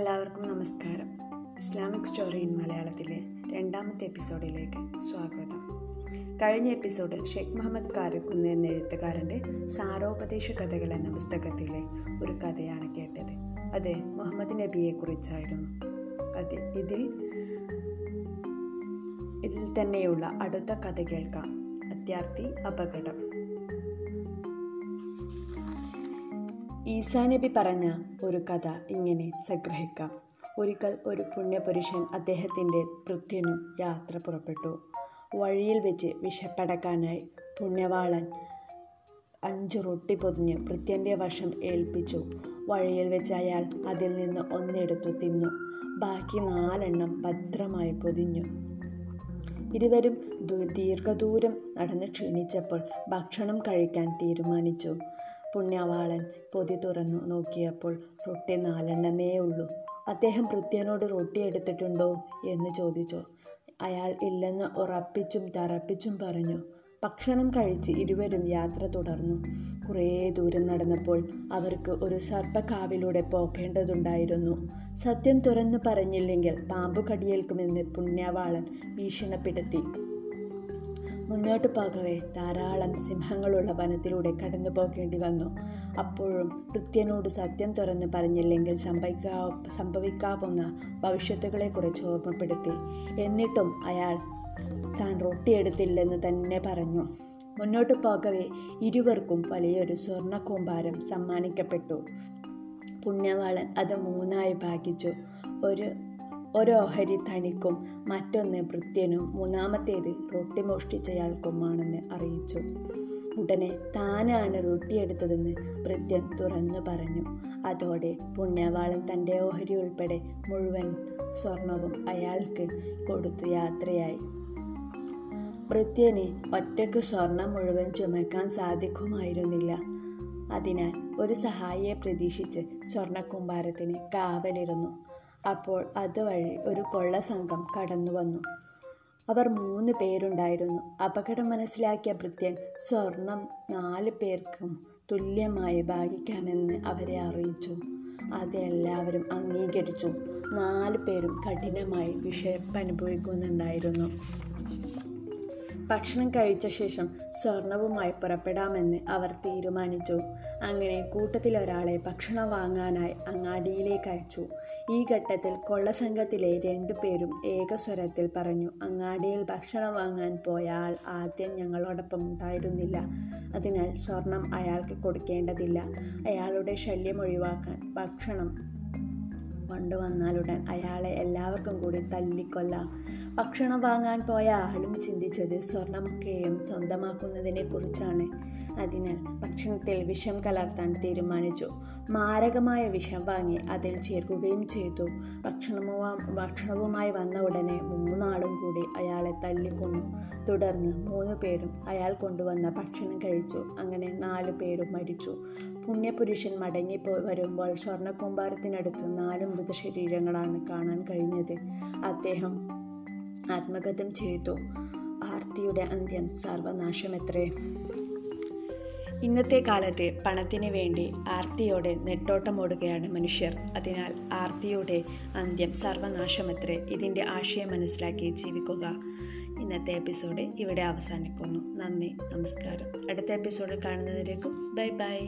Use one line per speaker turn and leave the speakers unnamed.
എല്ലാവർക്കും നമസ്കാരം. Islamic story in മലയാളത്തിലെ രണ്ടാമത്തെ എപ്പിസോഡിലേക്ക് സ്വാഗതം. കഴിഞ്ഞ എപ്പിസോഡിൽ ഷെയ്ഖ് മുഹമ്മദ് കാരക്കുന്ന് എന്ന എഴുത്തുകാരന്റെ സാരോപദേശ കഥകൾ എന്ന പുസ്തകത്തിലെ ഒരു കഥയാണ് കേട്ടത്. അത് മുഹമ്മദ് നബിയെക്കുറിച്ചായിരുന്നു. അത് ഇതിൽ ഇതിൽ തന്നെയുള്ള അടുത്ത കഥ കേൾക്കാം. അത്യാർത്ഥി അപകടം. ഈസാ നബി പറഞ്ഞ ഒരു കഥ ഇങ്ങനെ സംഗ്രഹിക്കാം. ഒരിക്കൽ ഒരു പുണ്യപുരുഷൻ അദ്ദേഹത്തിന്റെ കൃത്യനും യാത്ര പുറപ്പെട്ടു. വഴിയിൽ വെച്ച് വിഷപ്പടക്കാനായി പുണ്യവാളൻ അഞ്ച് റൊട്ടി പൊതിഞ്ഞ് കൃത്യന്റെ വശം ഏൽപ്പിച്ചു. വഴിയിൽ വെച്ച് അയാൾ അതിൽ നിന്ന് ഒന്നെടുത്തു തിന്നു. ബാക്കി നാലെണ്ണം ഭദ്രമായി പൊതിഞ്ഞു. ഇരുവരും ദീർഘദൂരം നടന്ന് ക്ഷീണിച്ചപ്പോൾ ഭക്ഷണം കഴിക്കാൻ തീരുമാനിച്ചു. പുണ്യവാളൻ പൊതി തുറന്നു നോക്കിയപ്പോൾ റൊട്ടി നാലെണ്ണമേ ഉള്ളൂ. അദ്ദേഹം ഭൃത്യനോട് റൊട്ടി എടുത്തിട്ടുണ്ടോ എന്ന് ചോദിച്ചു. അയാൾ ഇല്ലെന്ന് ഉറപ്പിച്ചും തറപ്പിച്ചും പറഞ്ഞു. ഭക്ഷണം കഴിച്ച് ഇരുവരും യാത്ര തുടർന്നു. കുറേ ദൂരം നടന്നപ്പോൾ അവർക്ക് ഒരു സർപ്പക്കാവിലൂടെ പോകേണ്ടതുണ്ടായിരുന്നു. സത്യം തുറന്നു പറഞ്ഞില്ലെങ്കിൽ പാമ്പു കടിയേൽക്കുമെന്ന് പുണ്യവാളൻ ഭീഷണിപ്പെടുത്തി. മുന്നോട്ട് പോകവേ. ധാരാളം സിംഹങ്ങളുള്ള വനത്തിലൂടെ കടന്നു പോകേണ്ടി വന്നു. അപ്പോഴും കൃത്യനോട് സത്യം തുറന്നു പറഞ്ഞില്ലെങ്കിൽ സംഭവിക്കാ സംഭവിക്കാവുന്ന ഭവിഷ്യത്തുകളെക്കുറിച്ച് ഓർമ്മപ്പെടുത്തി. എന്നിട്ടും അയാൾ താൻ റൊട്ടിയെടുത്തില്ലെന്ന് തന്നെ പറഞ്ഞു. മുന്നോട്ട് പോകവേ. ഇരുവർക്കും വലിയൊരു സ്വർണ കൂമ്പാരം സമ്മാനിക്കപ്പെട്ടു. പുണ്യവാളൻ അത് മൂന്നായി ഭാഗിച്ചു. ഒരു ഒരോഹരി തനിക്കും മറ്റൊന്ന് ഭൃത്യനും മൂന്നാമത്തേത് റൊട്ടി മോഷ്ടിച്ചയാൾക്കുമാണെന്ന് അറിയിച്ചു. ഉടനെ താനാണ് റൊട്ടി എടുത്തതെന്ന് ഭൃത്യൻ തുറന്നു പറഞ്ഞു. അതോടെ പുണ്യവാളൻ തന്റെ ഓഹരി ഉൾപ്പെടെ മുഴുവൻ സ്വർണവും അയാൾക്ക് കൊടുത്തു യാത്രയായി. ഭൃത്യന് ഒറ്റയ്ക്ക് സ്വർണം മുഴുവൻ ചുമക്കാൻ സാധിക്കുമായിരുന്നില്ല. അതിനാൽ ഒരു സഹായിയെ പ്രതീക്ഷിച്ച് സ്വർണക്കുമ്പാരത്തിന് കാവലിരുന്നു. അപ്പോൾ അതുവഴി ഒരു കൊള്ള സംഘം കടന്നു വന്നു അവർ മൂന്ന് പേരുണ്ടായിരുന്നു. അപകടം മനസ്സിലാക്കിയ ഭൃത്യൻ സ്വർണം നാല് പേർക്കും തുല്യമായി ഭാഗിക്കാമെന്ന് അവരെ അറിയിച്ചു. അതെല്ലാവരും അംഗീകരിച്ചു. നാല് പേരും കഠിനമായി വിഷയപ്പനുഭവിക്കുന്നുണ്ടായിരുന്നു ഭക്ഷണം കഴിച്ച ശേഷം സ്വർണവുമായി പുറപ്പെടാമെന്ന് അവർ തീരുമാനിച്ചു. അങ്ങനെ കൂട്ടത്തിലൊരാളെ ഭക്ഷണം വാങ്ങാനായി അങ്ങാടിയിലേക്ക് അയച്ചു. ഈ ഘട്ടത്തിൽ കൊള്ളസംഘത്തിലെ രണ്ടു പേരും ഏകസ്വരത്തിൽ പറഞ്ഞു അങ്ങാടിയിൽ ഭക്ഷണം വാങ്ങാൻ പോയ ആൾ ആദ്യം ഞങ്ങളോടൊപ്പം ഉണ്ടായിരുന്നില്ല. അതിനാൽ സ്വർണം അയാൾക്ക് കൊടുക്കേണ്ടതില്ല. അയാളുടെ ശല്യം ഒഴിവാക്കാൻ ഭക്ഷണം കൊണ്ടുവന്നാലുടൻ അയാളെ എല്ലാവർക്കും കൂടി തല്ലിക്കൊല്ലാം. ഭക്ഷണം വാങ്ങാൻ പോയ ആളും ചിന്തിച്ചത് സ്വർണമൊക്കെയും സ്വന്തമാക്കുന്നതിനെ കുറിച്ചാണ് അതിനാൽ ഭക്ഷണത്തിൽ വിഷം കലർത്താൻ തീരുമാനിച്ചു. മാരകമായ വിഷം വാങ്ങി അതിൽ ചേർക്കുകയും ചെയ്തു. ഭക്ഷണവുമാ ഭക്ഷണവുമായി വന്ന ഉടനെ മൂന്നാളും കൂടി അയാളെ തല്ലിക്കൊന്നു. തുടർന്ന് മൂന്ന് പേരും അയാൾ കൊണ്ടുവന്ന ഭക്ഷണം കഴിച്ചു. അങ്ങനെ നാലു പേരും മരിച്ചു. പുണ്യപുരുഷൻ മടങ്ങിപ്പോ വരുമ്പോൾ സ്വർണ കൂമ്പാരത്തിനടുത്ത് നാല് മൃതശരീരങ്ങളാണ് കാണാൻ കഴിഞ്ഞത്. അദ്ദേഹം ആത്മഗതം ചെയ്തു. ആർത്തിയുടെ അന്ത്യം സർവനാശം സർവനാശമെത്രേ? ഇന്നത്തെ കാലത്തെ പണത്തിന് വേണ്ടി ആർത്തിയോടെ നെട്ടോട്ടമോടുകയാണ് മനുഷ്യർ. അതിനാൽ ആർത്തിയുടെ അന്ത്യം സർവനാശമത്രേ? ഇതിന്റെ ആശയം മനസ്സിലാക്കി ജീവിക്കുക. ഇന്നത്തെ എപ്പിസോഡ് ഇവിടെ അവസാനിക്കുന്നു. നന്ദി നമസ്കാരം. അടുത്ത എപ്പിസോഡിൽ കാണുന്നതിലേക്കും ബൈ ബൈ.